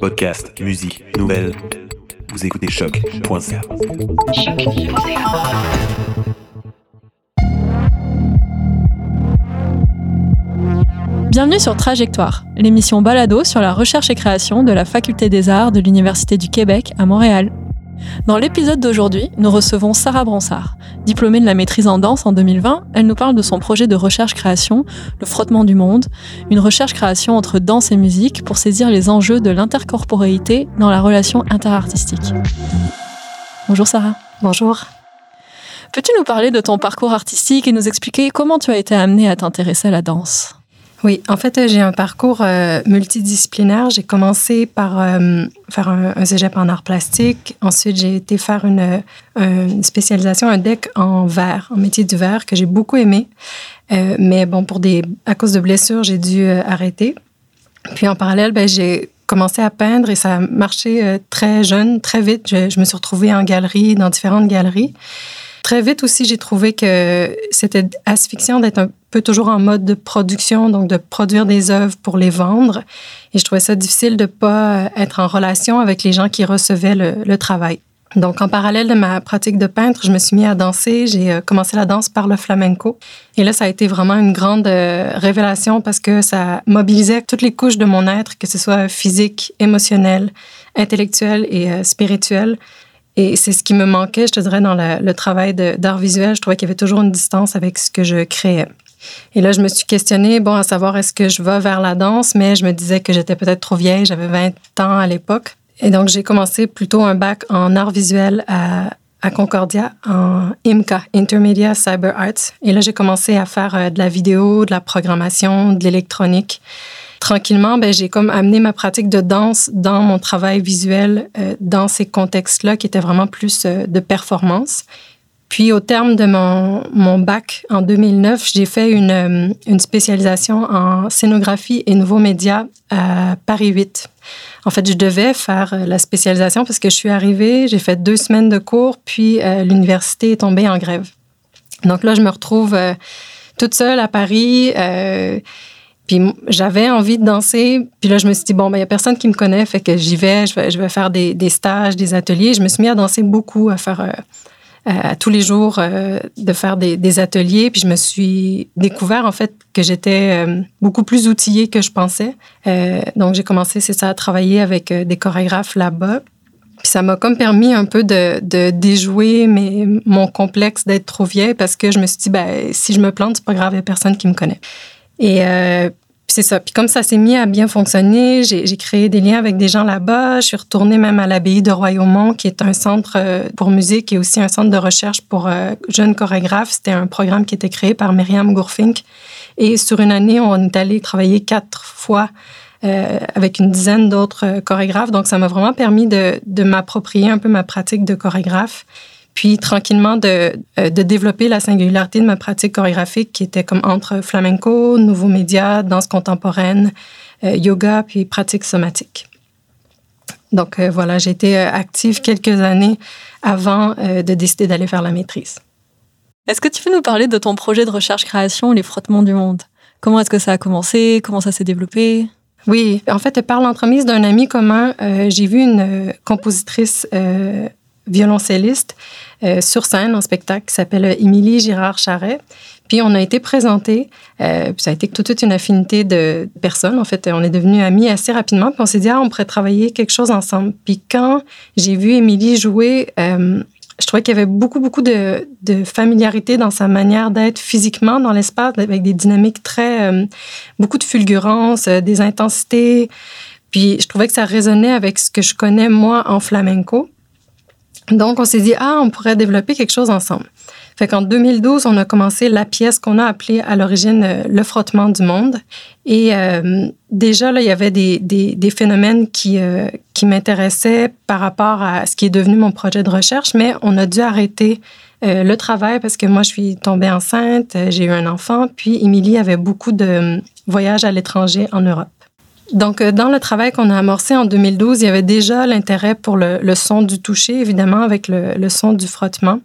Podcast, musique, nouvelles. Vous écoutez choc.ca. Bienvenue sur Trajectoire, l'émission balado sur la recherche et création de la Faculté des Arts de l'Université du Québec à Montréal. Dans l'épisode d'aujourd'hui, nous recevons Sarah Bransard. Diplômée de la maîtrise en danse en 2020, elle nous parle de son projet de recherche-création, Le frottement du monde, une recherche-création entre danse et musique pour saisir les enjeux de l'intercorporéité dans la relation interartistique. Bonjour Sarah. Bonjour. Peux-tu nous parler de ton parcours artistique et nous expliquer comment tu as été amenée à t'intéresser à la danse? Oui, en fait, j'ai un parcours euh, multidisciplinaire. J'ai commencé par euh, faire un, cégep en art plastique. Ensuite, j'ai été faire une, une, spécialisation, un deck en verre, en métier du verre, que j'ai beaucoup aimé. Euh, mais bon, pour des, à cause de blessures, j'ai dû arrêter. Puis en parallèle, ben, j'ai commencé à peindre et ça a marché très jeune, très vite. Je, je me suis retrouvée en galerie, dans différentes galeries. Très vite aussi, j'ai trouvé que c'était asphyxiant d'être un peu toujours en mode de production, donc de produire des œuvres pour les vendre. Et je trouvais ça difficile de ne pas être en relation avec les gens qui recevaient le, travail. Donc, en parallèle de ma pratique de peintre, je me suis mis à danser. J'ai euh, commencé la danse par le flamenco. Et là, ça a été vraiment une grande euh, révélation parce que ça mobilisait toutes les couches de mon être, que ce soit physique, émotionnel, intellectuel et euh, spirituel. Et c'est ce qui me manquait, je te dirais, dans le travail d'art visuel. Je trouvais qu'il y avait toujours une distance avec ce que je créais. Et là, je me suis questionnée, bon, à savoir est-ce que je vais vers la danse, mais je me disais que j'étais peut-être trop vieille, j'avais 20 ans à l'époque. Et donc, j'ai commencé plutôt un bac en art visuel à, à Concordia, en IMCA, Intermedia Cyber Arts. Et là, j'ai commencé à faire euh, de la vidéo, de la programmation, de l'électronique tranquillement, ben, j'ai comme amené ma pratique de danse dans mon travail visuel, euh, dans ces contextes-là qui étaient vraiment plus euh, de performance. Puis au terme de mon, mon bac en 2009, j'ai fait une, euh, une, spécialisation en scénographie et nouveaux médias à Paris 8. En fait, je devais faire la spécialisation parce que je suis arrivée, j'ai fait deux semaines de cours, puis l'université est tombée en grève. Donc là, je me retrouve toute seule à Paris. Puis j'avais envie de danser. Puis là, je me suis dit, bon, il ben, n'y a personne qui me connaît, fait que j'y vais, je vais, faire des, stages, des ateliers. Je me suis mis à danser beaucoup, à faire euh, tous les jours, euh, de faire des, ateliers. Puis je me suis découvert, en fait, que j'étais euh, beaucoup plus outillée que je pensais. donc, j'ai commencé, c'est ça, à travailler avec des chorégraphes là-bas. Puis ça m'a comme permis un peu de, déjouer mon complexe d'être trop vieille parce que je me suis dit, ben, si je me plante, c'est pas grave, il n'y a personne qui me connaît. Et euh, c'est ça. Puis comme ça s'est mis à bien fonctionner, j'ai créé des liens avec des gens là-bas. Je suis retournée même à l'abbaye de Royaumont, qui est un centre euh, pour musique et aussi un centre de recherche pour euh, jeunes chorégraphes. C'était un programme qui était créé par Myriam Gourfink. Et sur une année, on est allé travailler quatre fois avec une dizaine d'autres chorégraphes. Donc, ça m'a vraiment permis de m'approprier un peu ma pratique de chorégraphe puis tranquillement de, euh, de, développer la singularité de ma pratique chorégraphique qui était comme entre flamenco, nouveaux médias, danse contemporaine, euh, yoga, puis pratique somatique. Donc euh, voilà, j'ai été active quelques années avant de décider d'aller faire la maîtrise. Est-ce que tu peux nous parler de ton projet de recherche-création, Les frottements du monde? Comment est-ce que ça a commencé? Comment ça s'est développé? Oui, en fait, par l'entremise d'un ami commun, j'ai vu une compositrice violoncelliste euh, sur scène en spectacle qui s'appelle Émilie Girard Charret. Puis on a été présentés, euh, ça a été toute une affinité de personnes. En fait, on est devenus amis assez rapidement. Puis on s'est dit, ah, on pourrait travailler quelque chose ensemble. Puis quand j'ai vu Émilie jouer, euh, je trouvais qu'il y avait beaucoup, beaucoup de, de familiarité dans sa manière d'être physiquement dans l'espace, avec des dynamiques très, euh, beaucoup de fulgurance, euh, des intensités. Puis je trouvais que ça résonnait avec ce que je connais moi en flamenco. Donc, on s'est dit, ah, on pourrait développer quelque chose ensemble. Fait qu'en 2012, on a commencé la pièce qu'on a appelée à l'origine euh, Le frottement du monde. Et euh, déjà, là, il y avait des, des, des phénomènes qui, euh, qui m'intéressaient par rapport à ce qui est devenu mon projet de recherche, mais on a dû arrêter le travail parce que moi, je suis tombée enceinte, j'ai eu un enfant, puis Émilie avait beaucoup de voyages à l'étranger en Europe. Donc, euh, dans le travail qu'on a amorcé en 2012, il y avait déjà l'intérêt pour le, son du toucher, évidemment, avec le, son du frottement.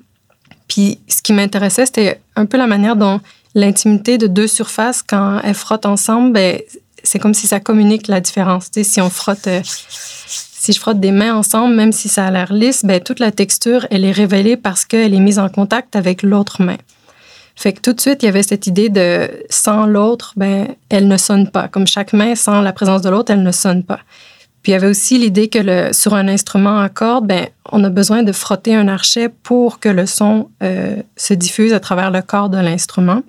Puis, ce qui m'intéressait, c'était un peu la manière dont l'intimité de deux surfaces, quand elles frottent ensemble, ben, c'est comme si ça communique la différence. Tu sais, si on frotte, euh, si je frotte des mains ensemble, même si ça a l'air lisse, ben, toute la texture, elle est révélée parce qu'elle est mise en contact avec l'autre main. Fait que tout de suite, il y avait cette idée de sans l'autre, ben, elle ne sonne pas. Comme chaque main, sans la présence de l'autre, elle ne sonne pas. Puis il y avait aussi l'idée que sur un instrument à cordes, ben, on a besoin de frotter un archet pour que le son euh, se diffuse à travers le corps de l'instrument.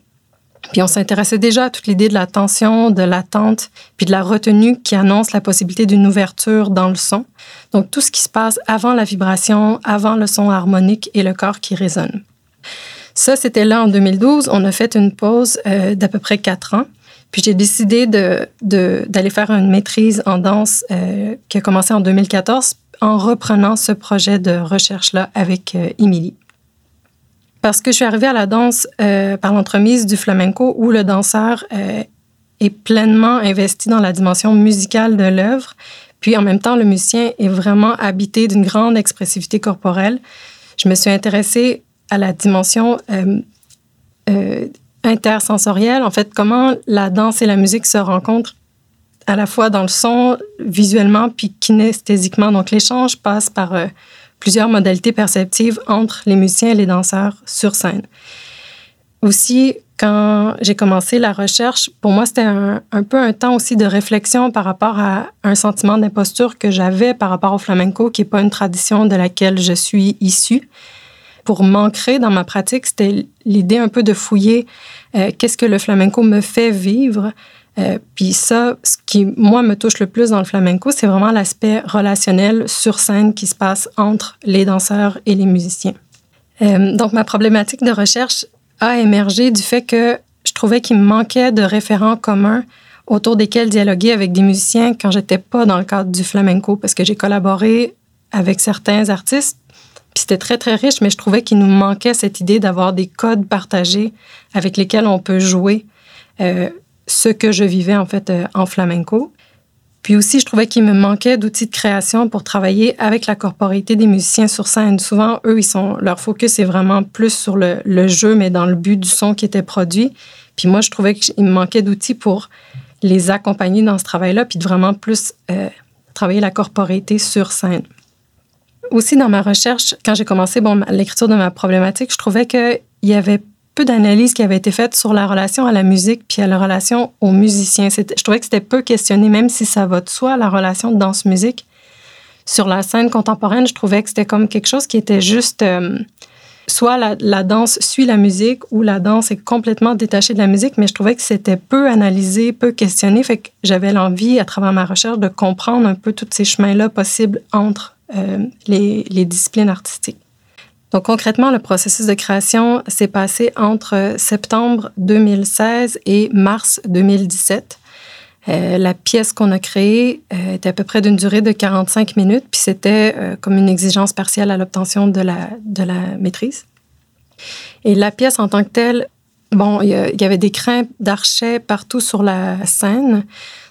Puis on s'intéressait déjà à toute l'idée de la tension, de l'attente, puis de la retenue qui annonce la possibilité d'une ouverture dans le son. Donc tout ce qui se passe avant la vibration, avant le son harmonique et le corps qui résonne. Ça, c'était là en 2012. On a fait une pause euh, d'à peu près quatre ans. Puis j'ai décidé d'aller de, faire une maîtrise en danse euh, qui a commencé en 2014 en reprenant ce projet de recherche-là avec euh, Émilie. Parce que je suis arrivée à la danse par l'entremise du flamenco où le danseur est pleinement investi dans la dimension musicale de l'œuvre. Puis en même temps, le musicien est vraiment habité d'une grande expressivité corporelle. Je me suis intéressée à la dimension intersensorielle, en fait, comment la danse et la musique se rencontrent à la fois dans le son, visuellement, puis kinesthésiquement. Donc, l'échange passe par euh, plusieurs modalités perceptives entre les musiciens et les danseurs sur scène. Aussi, quand j'ai commencé la recherche, pour moi, c'était un, un, peu un temps aussi de réflexion par rapport à un sentiment d'imposture que j'avais par rapport au flamenco, qui n'est pas une tradition de laquelle je suis issue pour m'ancrer dans ma pratique, c'était l'idée un peu de fouiller euh, qu'est-ce que le flamenco me fait vivre. Euh, puis ça, ce qui, moi, me touche le plus dans le flamenco, c'est vraiment l'aspect relationnel sur scène qui se passe entre les danseurs et les musiciens. Euh, donc, ma problématique de recherche a émergé du fait que je trouvais qu'il me manquait de référents communs autour desquels dialoguer avec des musiciens quand j'étais pas dans le cadre du flamenco, parce que j'ai collaboré avec certains artistes puis c'était très, très riche, mais je trouvais qu'il nous manquait cette idée d'avoir des codes partagés avec lesquels on peut jouer euh, ce que je vivais en fait euh, en flamenco. Puis aussi, je trouvais qu'il me manquait d'outils de création pour travailler avec la corporalité des musiciens sur scène. Souvent, eux, ils sont, leur focus est vraiment plus sur le, le jeu, mais dans le but du son qui était produit. Puis moi, je trouvais qu'il me manquait d'outils pour les accompagner dans ce travail-là, puis de vraiment plus euh, travailler la corporité sur scène aussi dans ma recherche, quand j'ai commencé bon, l'écriture de ma problématique, je trouvais qu'il y avait peu d'analyses qui avaient été faites sur la relation à la musique puis à la relation aux musiciens. Je trouvais que c'était peu questionné, même si ça va de soi, la relation danse-musique. Sur la scène contemporaine, je trouvais que c'était comme quelque chose qui était juste... Euh, soit la, la, danse suit la musique ou la danse est complètement détachée de la musique, mais je trouvais que c'était peu analysé, peu questionné. Fait que j'avais l'envie, à travers ma recherche, de comprendre un peu tous ces chemins-là possibles entre euh, les, disciplines artistiques. Donc concrètement, le processus de création s'est passé entre septembre 2016 et mars 2017. Euh, la pièce qu'on a créée euh, était à peu près d'une durée de 45 minutes, puis c'était comme une exigence partielle à l'obtention de la, de la maîtrise. Et la pièce en tant que telle, bon, il y, avait des crins d'archet partout sur la scène.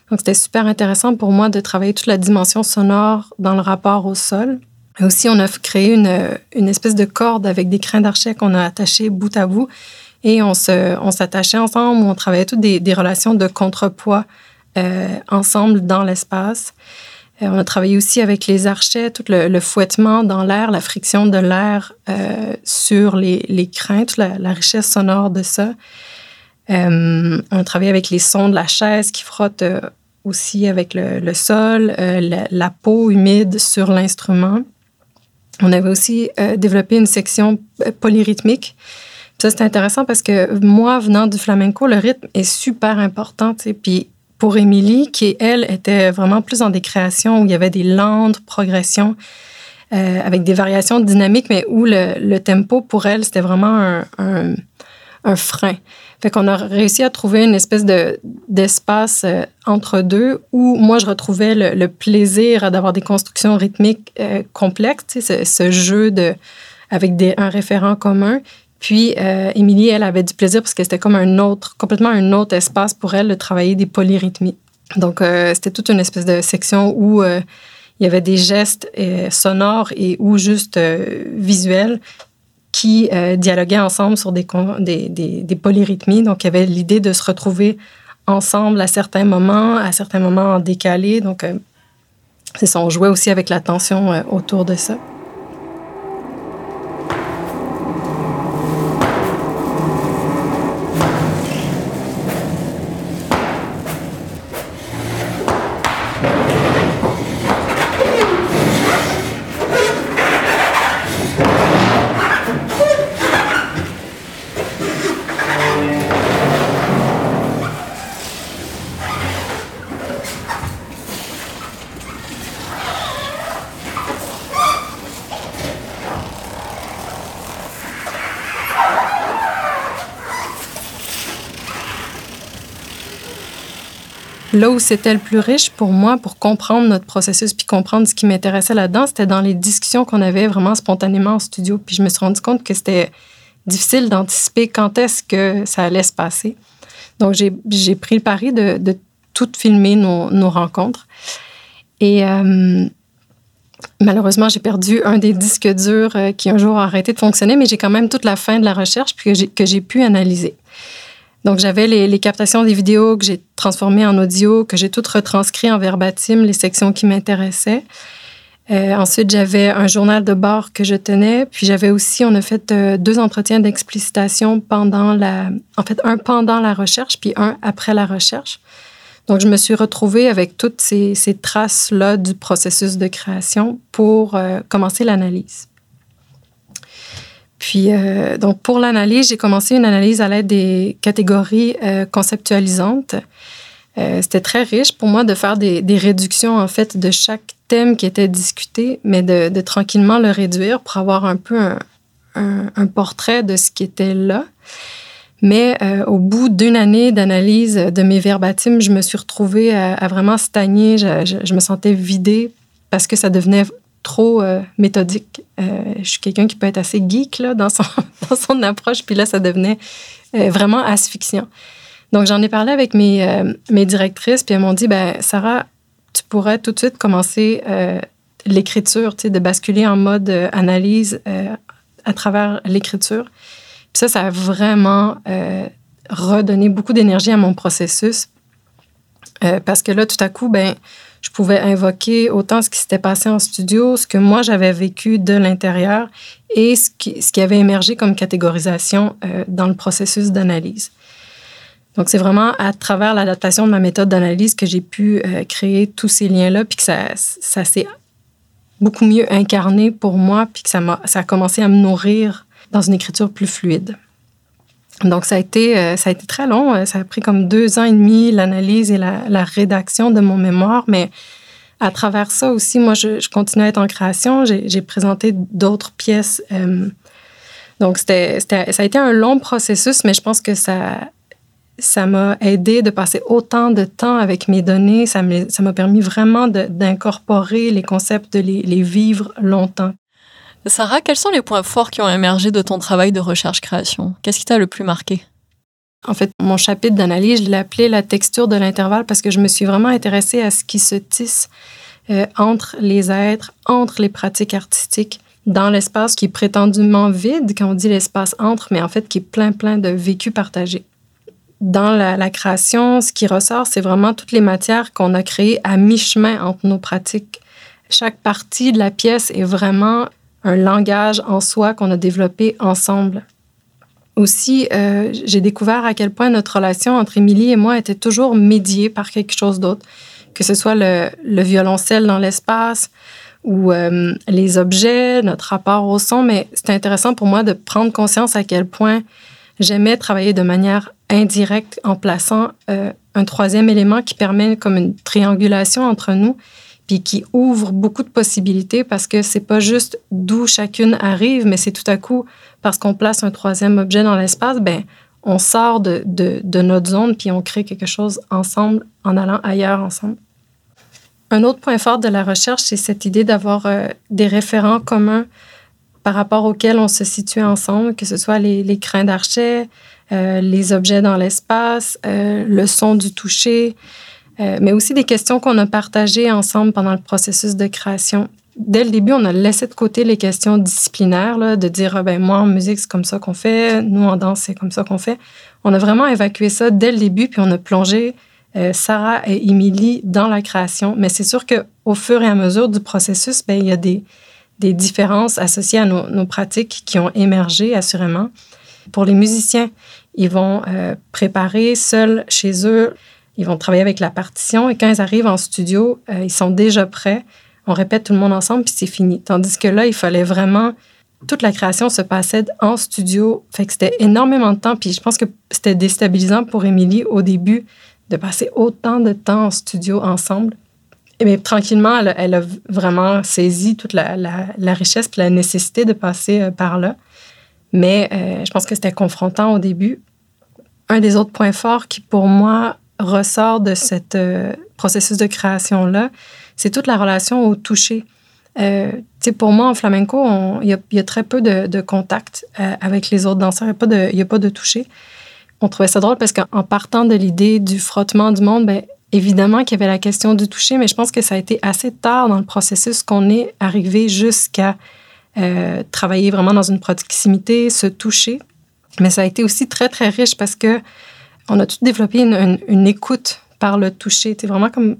Donc, c'était super intéressant pour moi de travailler toute la dimension sonore dans le rapport au sol. Et aussi, on a créé une, une espèce de corde avec des crins d'archet qu'on a attachés bout à bout. Et on, se, on s'attachait ensemble, on travaillait toutes des, relations de contrepoids euh, ensemble dans l'espace. Euh, on a travaillé aussi avec les archets, tout le, fouettement dans l'air, la friction de l'air euh, sur les, les crins, toute la, richesse sonore de ça. On a travaillé avec les sons de la chaise qui frottent euh, aussi avec le, sol, euh, la, peau humide sur l'instrument. On avait aussi euh, développé une section euh, polyrythmique. Ça, c'est intéressant parce que moi, venant du flamenco, le rythme est super important. Puis pour Émilie, qui, elle, était vraiment plus dans des créations où il y avait des lentes progressions avec des variations dynamiques, mais où le, tempo, pour elle, c'était vraiment un frein. Fait qu'on a réussi à trouver une espèce de, d'espace euh, entre deux où moi, je retrouvais le, plaisir d'avoir des constructions rythmiques euh, complexes, ce, jeu de, avec un référent commun. Puis, euh, Émilie, elle avait du plaisir parce que c'était comme un autre, complètement un autre espace pour elle de travailler des polyrythmies. Donc, c'était toute une espèce de section où il y avait des gestes sonores et ou juste visuels qui euh, dialoguaient ensemble sur des, des, des, polyrythmies. Donc, il y avait l'idée de se retrouver ensemble à certains moments, à certains moments en décalé. Donc, euh, c'est ça, on jouait aussi avec la tension euh, autour de ça. Là où c'était le plus riche pour moi, pour comprendre notre processus puis comprendre ce qui m'intéressait là-dedans, c'était dans les discussions qu'on avait vraiment spontanément en studio. Puis je me suis rendu compte que c'était difficile d'anticiper quand est-ce que ça allait se passer. Donc j'ai pris le pari de, de tout filmer nos, nos rencontres. Et euh, malheureusement, j'ai perdu un des disques durs euh, qui un jour a arrêté de fonctionner, mais j'ai quand même toute la fin de la recherche que j'ai pu analyser. Donc, j'avais les, captations des vidéos que j'ai transformées en audio, que j'ai toutes retranscrites en verbatim, les sections qui m'intéressaient. Euh, ensuite, j'avais un journal de bord que je tenais. Puis j'avais aussi, on a fait euh, deux entretiens d'explicitation pendant la, en fait, un pendant la recherche, puis un après la recherche. Donc, je me suis retrouvée avec toutes ces, traces-là du processus de création pour euh, commencer l'analyse. Puis, euh, donc, pour l'analyse, j'ai commencé une analyse à l'aide des catégories euh, conceptualisantes. Euh, c'était très riche pour moi de faire des, réductions, en fait, de chaque thème qui était discuté, mais de, tranquillement le réduire pour avoir un peu un, portrait de ce qui était là. Mais au bout d'une année d'analyse de mes verbatims, je me suis retrouvée à, vraiment stagner. Je, me sentais vidée parce que ça devenait trop euh, méthodique. Euh, je suis quelqu'un qui peut être assez geek là, dans, son, dans son approche, puis là, ça devenait euh, vraiment asphyxiant. Donc, j'en ai parlé avec mes, mes directrices, puis elles m'ont dit, ben Sarah, tu pourrais tout de suite commencer l'écriture, tu sais, de basculer en mode analyse à travers l'écriture. Puis ça, ça a vraiment redonné beaucoup d'énergie à mon processus. parce que là, tout à coup, ben je pouvais invoquer autant ce qui s'était passé en studio, ce que moi j'avais vécu de l'intérieur et ce qui, ce qui avait émergé comme catégorisation euh, dans le processus d'analyse. Donc, c'est vraiment à travers l'adaptation de ma méthode d'analyse que j'ai pu euh, créer tous ces liens-là, puis que ça, ça s'est beaucoup mieux incarné pour moi, puis que ça, a, ça a commencé à me nourrir dans une écriture plus fluide. Donc, ça a été, euh, ça a été très long. Euh, ça a pris comme deux ans et demi l'analyse et la, la, rédaction de mon mémoire. Mais à travers ça aussi, moi, je, je continue à être en création. J'ai présenté d'autres pièces. Euh, donc, c'était, ça a été un long processus, mais je pense que ça, ça m'a aidé de passer autant de temps avec mes données. Ça m'a permis vraiment d'incorporer les concepts, de les, les vivre longtemps. Sarah, quels sont les points forts qui ont émergé de ton travail de recherche-création? Qu'est-ce qui t'a le plus marqué? En fait, mon chapitre d'analyse, je l'ai appelé la texture de l'intervalle parce que je me suis vraiment intéressée à ce qui se tisse euh, entre les êtres, entre les pratiques artistiques, dans l'espace qui est prétendument vide, quand on dit l'espace entre, mais en fait qui est plein, plein de vécus partagés. Dans la, la création, ce qui ressort, c'est vraiment toutes les matières qu'on a créées à mi-chemin entre nos pratiques. Chaque partie de la pièce est vraiment un langage en soi qu'on a développé ensemble. Aussi, euh, j'ai découvert à quel point notre relation entre Émilie et moi était toujours médiée par quelque chose d'autre, que ce soit le, le violoncelle dans l'espace ou euh, les objets, notre rapport au son, mais c'était intéressant pour moi de prendre conscience à quel point j'aimais travailler de manière indirecte en plaçant euh, un troisième élément qui permet comme une triangulation entre nous puis qui ouvre beaucoup de possibilités parce que c'est pas juste d'où chacune arrive, mais c'est tout à coup parce qu'on place un troisième objet dans l'espace, ben on sort de, de, notre zone puis on crée quelque chose ensemble en allant ailleurs ensemble. Un autre point fort de la recherche, c'est cette idée d'avoir euh, des référents communs par rapport auxquels on se situe ensemble, que ce soit les, les crins d'archet, euh, les objets dans l'espace, euh, le son du toucher, euh, mais aussi des questions qu'on a partagées ensemble pendant le processus de création. Dès le début, on a laissé de côté les questions disciplinaires, de dire, ah ben, moi, en musique, c'est comme ça qu'on fait, nous, en danse, c'est comme ça qu'on fait. on a vraiment évacué ça dès le début, puis on a plongé euh, Sarah et Émilie dans la création. Mais c'est sûr qu'au fur et à mesure du processus, ben, il y a des, des différences associées à nos, pratiques qui ont émergé, assurément. Pour les musiciens, ils vont euh, préparer seuls chez eux, ils vont travailler avec la partition et quand ils arrivent en studio, euh, ils sont déjà prêts. On répète tout le monde ensemble, puis c'est fini. Tandis que là, il fallait vraiment toute la création se passait en studio. Fait que c'était énormément de temps. Puis je pense que c'était déstabilisant pour Émilie au début de passer autant de temps en studio ensemble. Mais tranquillement, elle, a vraiment saisi toute la, richesse et la nécessité de passer euh, par là. Mais euh, je pense que c'était confrontant au début. Un des autres points forts qui, pour moi, ressort de ce euh, processus de création-là, c'est toute la relation au toucher. Euh, pour moi, en flamenco, il y, a très peu de, contact euh, avec les autres danseurs. Il n'y a, pas de toucher. On trouvait ça drôle parce qu'en partant de l'idée du frottement du monde, ben, évidemment qu'il y avait la question du toucher, mais je pense que ça a été assez tard dans le processus qu'on est arrivé jusqu'à euh, travailler vraiment dans une proximité, se toucher. Mais ça a été aussi très, très riche parce que on a tout développé une, écoute par le toucher. C'est vraiment comme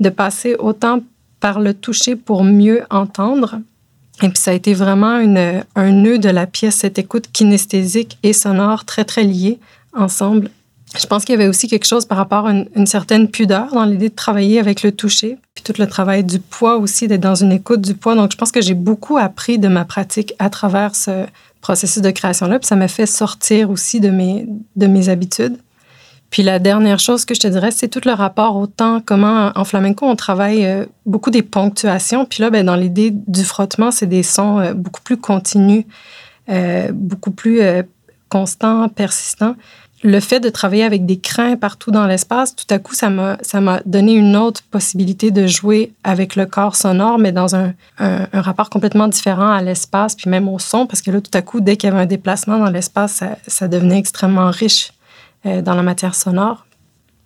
de passer autant par le toucher pour mieux entendre. Et puis ça a été vraiment un nœud de la pièce, cette écoute kinesthésique et sonore très, très liée ensemble. Je pense qu'il y avait aussi quelque chose par rapport à une, certaine pudeur dans l'idée de travailler avec le toucher, puis tout le travail du poids aussi, d'être dans une écoute du poids. Donc je pense que j'ai beaucoup appris de ma pratique à travers ce processus de création-là, puis ça m'a fait sortir aussi de mes, de mes habitudes. Puis la dernière chose que je te dirais, c'est tout le rapport au temps, comment en flamenco on travaille euh, beaucoup des ponctuations. Puis là, ben, dans l'idée du frottement, c'est des sons euh, beaucoup plus continus, euh, beaucoup plus constants, persistants. Le fait de travailler avec des crins partout dans l'espace, tout à coup, ça m'a, donné une autre possibilité de jouer avec le corps sonore, mais dans un, un, rapport complètement différent à l'espace, puis même au son, parce que là, tout à coup, dès qu'il y avait un déplacement dans l'espace, ça, ça devenait extrêmement riche. Euh, dans la matière sonore.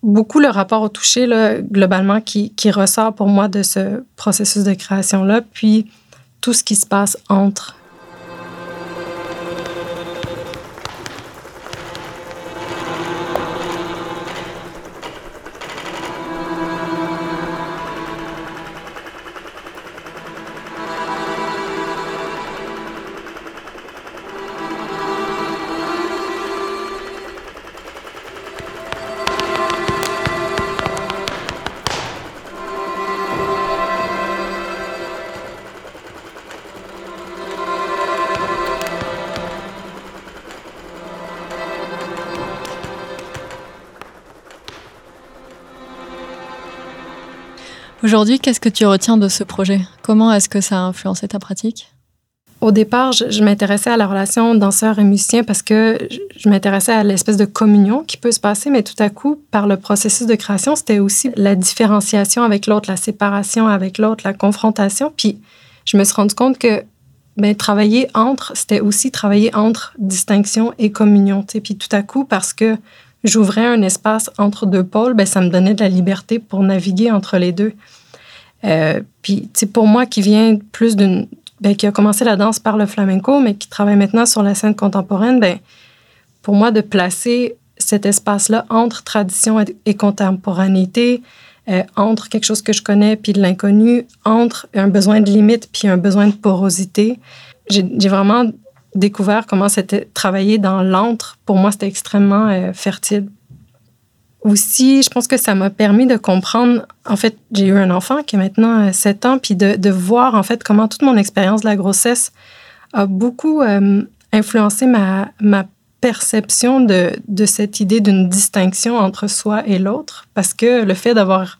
Beaucoup le rapport au toucher, là, globalement, qui, qui ressort pour moi de ce processus de création-là, puis tout ce qui se passe entre Aujourd'hui, qu'est-ce que tu retiens de ce projet? Comment est-ce que ça a influencé ta pratique? Au départ, je, m'intéressais à la relation danseur et musicien parce que je, m'intéressais à l'espèce de communion qui peut se passer, mais tout à coup, par le processus de création, c'était aussi la différenciation avec l'autre, la séparation avec l'autre, la confrontation. Puis je me suis rendu compte que ben, travailler entre, c'était aussi travailler entre distinction et communion. Puis tout à coup, parce que j'ouvrais un espace entre deux pôles, ben, ça me donnait de la liberté pour naviguer entre les deux. Euh, puis, pour moi qui vient plus d'une. Ben, qui a commencé la danse par le flamenco, mais qui travaille maintenant sur la scène contemporaine, ben, pour moi, de placer cet espace-là entre tradition et, contemporanéité, euh, entre quelque chose que je connais puis de l'inconnu, entre un besoin de limite puis un besoin de porosité. J'ai vraiment découvert comment c'était travailler dans l'entre. Pour moi, c'était extrêmement euh, fertile aussi, je pense que ça m'a permis de comprendre. En fait, j'ai eu un enfant qui a maintenant 7 euh, ans, puis de, de voir en fait comment toute mon expérience de la grossesse a beaucoup euh, influencé ma, ma perception de, de cette idée d'une distinction entre soi et l'autre. Parce que le fait d'avoir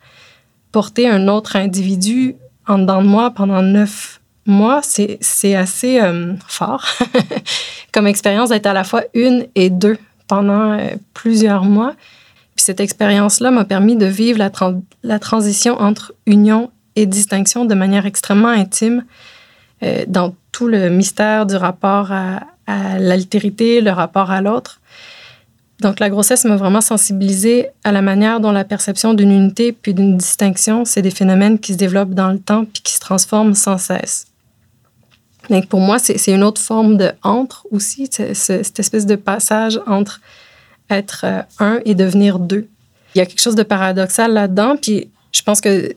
porté un autre individu en dedans de moi pendant neuf mois, c'est assez euh, fort comme expérience d'être à la fois une et deux pendant plusieurs mois. Cette expérience-là m'a permis de vivre la, la, transition entre union et distinction de manière extrêmement intime euh, dans tout le mystère du rapport à, l'altérité, le rapport à l'autre. Donc la grossesse m'a vraiment sensibilisée à la manière dont la perception d'une unité puis d'une distinction, c'est des phénomènes qui se développent dans le temps puis qui se transforment sans cesse. Donc pour moi, c'est une autre forme de entre aussi, cette espèce de passage entre être euh, un et devenir deux. Il y a quelque chose de paradoxal là-dedans, puis je pense que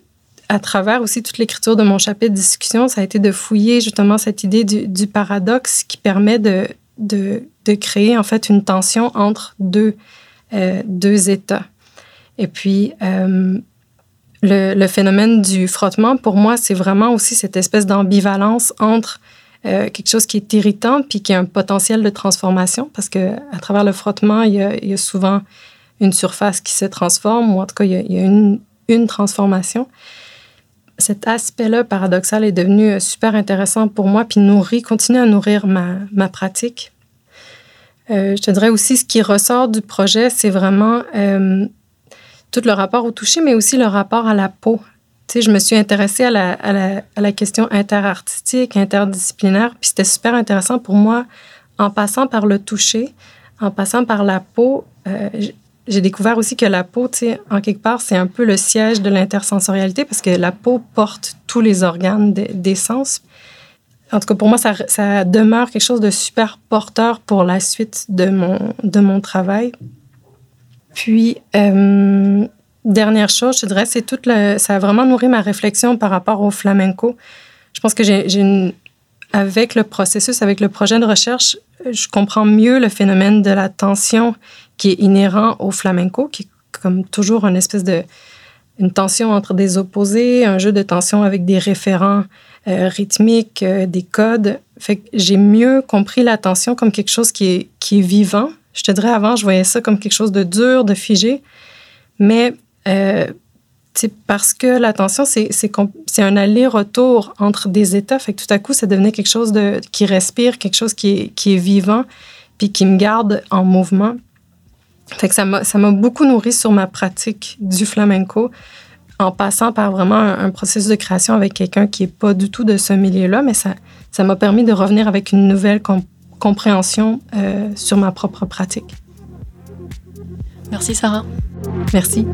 à travers aussi toute l'écriture de mon chapitre de discussion, ça a été de fouiller justement cette idée du, paradoxe qui permet de, de, créer en fait une tension entre deux, euh, deux états. Et puis, euh, le, le, phénomène du frottement, pour moi, c'est vraiment aussi cette espèce d'ambivalence entre euh, quelque chose qui est irritant puis qui a un potentiel de transformation parce que à travers le frottement, il y a, souvent une surface qui se transforme ou en tout cas, il y a, une, transformation cet aspect-là paradoxal est devenu euh, super intéressant pour moi, puis nourrit, continue à nourrir ma, ma pratique. Euh, je te dirais aussi, ce qui ressort du projet, c'est vraiment tout le rapport au toucher, mais aussi le rapport à la peau. Sais, je me suis intéressée à la, à la, à la question interartistique, interdisciplinaire, puis c'était super intéressant pour moi, en passant par le toucher, en passant par la peau, euh, j'ai découvert aussi que la peau, tu sais, en quelque part, c'est un peu le siège de l'intersensorialité parce que la peau porte tous les organes des sens. En tout cas, pour moi, ça, ça, demeure quelque chose de super porteur pour la suite de mon, de mon travail. Puis, euh, dernière chose, je dirais, c'est toute le, ça a vraiment nourri ma réflexion par rapport au flamenco. Je pense que j'ai une, avec le processus, avec le projet de recherche, je comprends mieux le phénomène de la tension qui est inhérent au flamenco, qui est comme toujours une espèce de une tension entre des opposés, un jeu de tension avec des référents euh, rythmiques, euh, des codes. Fait que j'ai mieux compris la tension comme quelque chose qui est, qui est vivant. Je te dirais avant, je voyais ça comme quelque chose de dur, de figé, mais euh, parce que la tension, c'est un aller-retour entre des états. Fait que tout à coup, ça devenait quelque chose qui respire, quelque chose qui est, vivant, puis qui me garde en mouvement. Fait que ça m'a beaucoup nourri sur ma pratique du flamenco en passant par vraiment un, processus de création avec quelqu'un qui n'est pas du tout de ce milieu-là, mais ça m'a permis de revenir avec une nouvelle compréhension euh, sur ma propre pratique. Merci Sarah. Merci.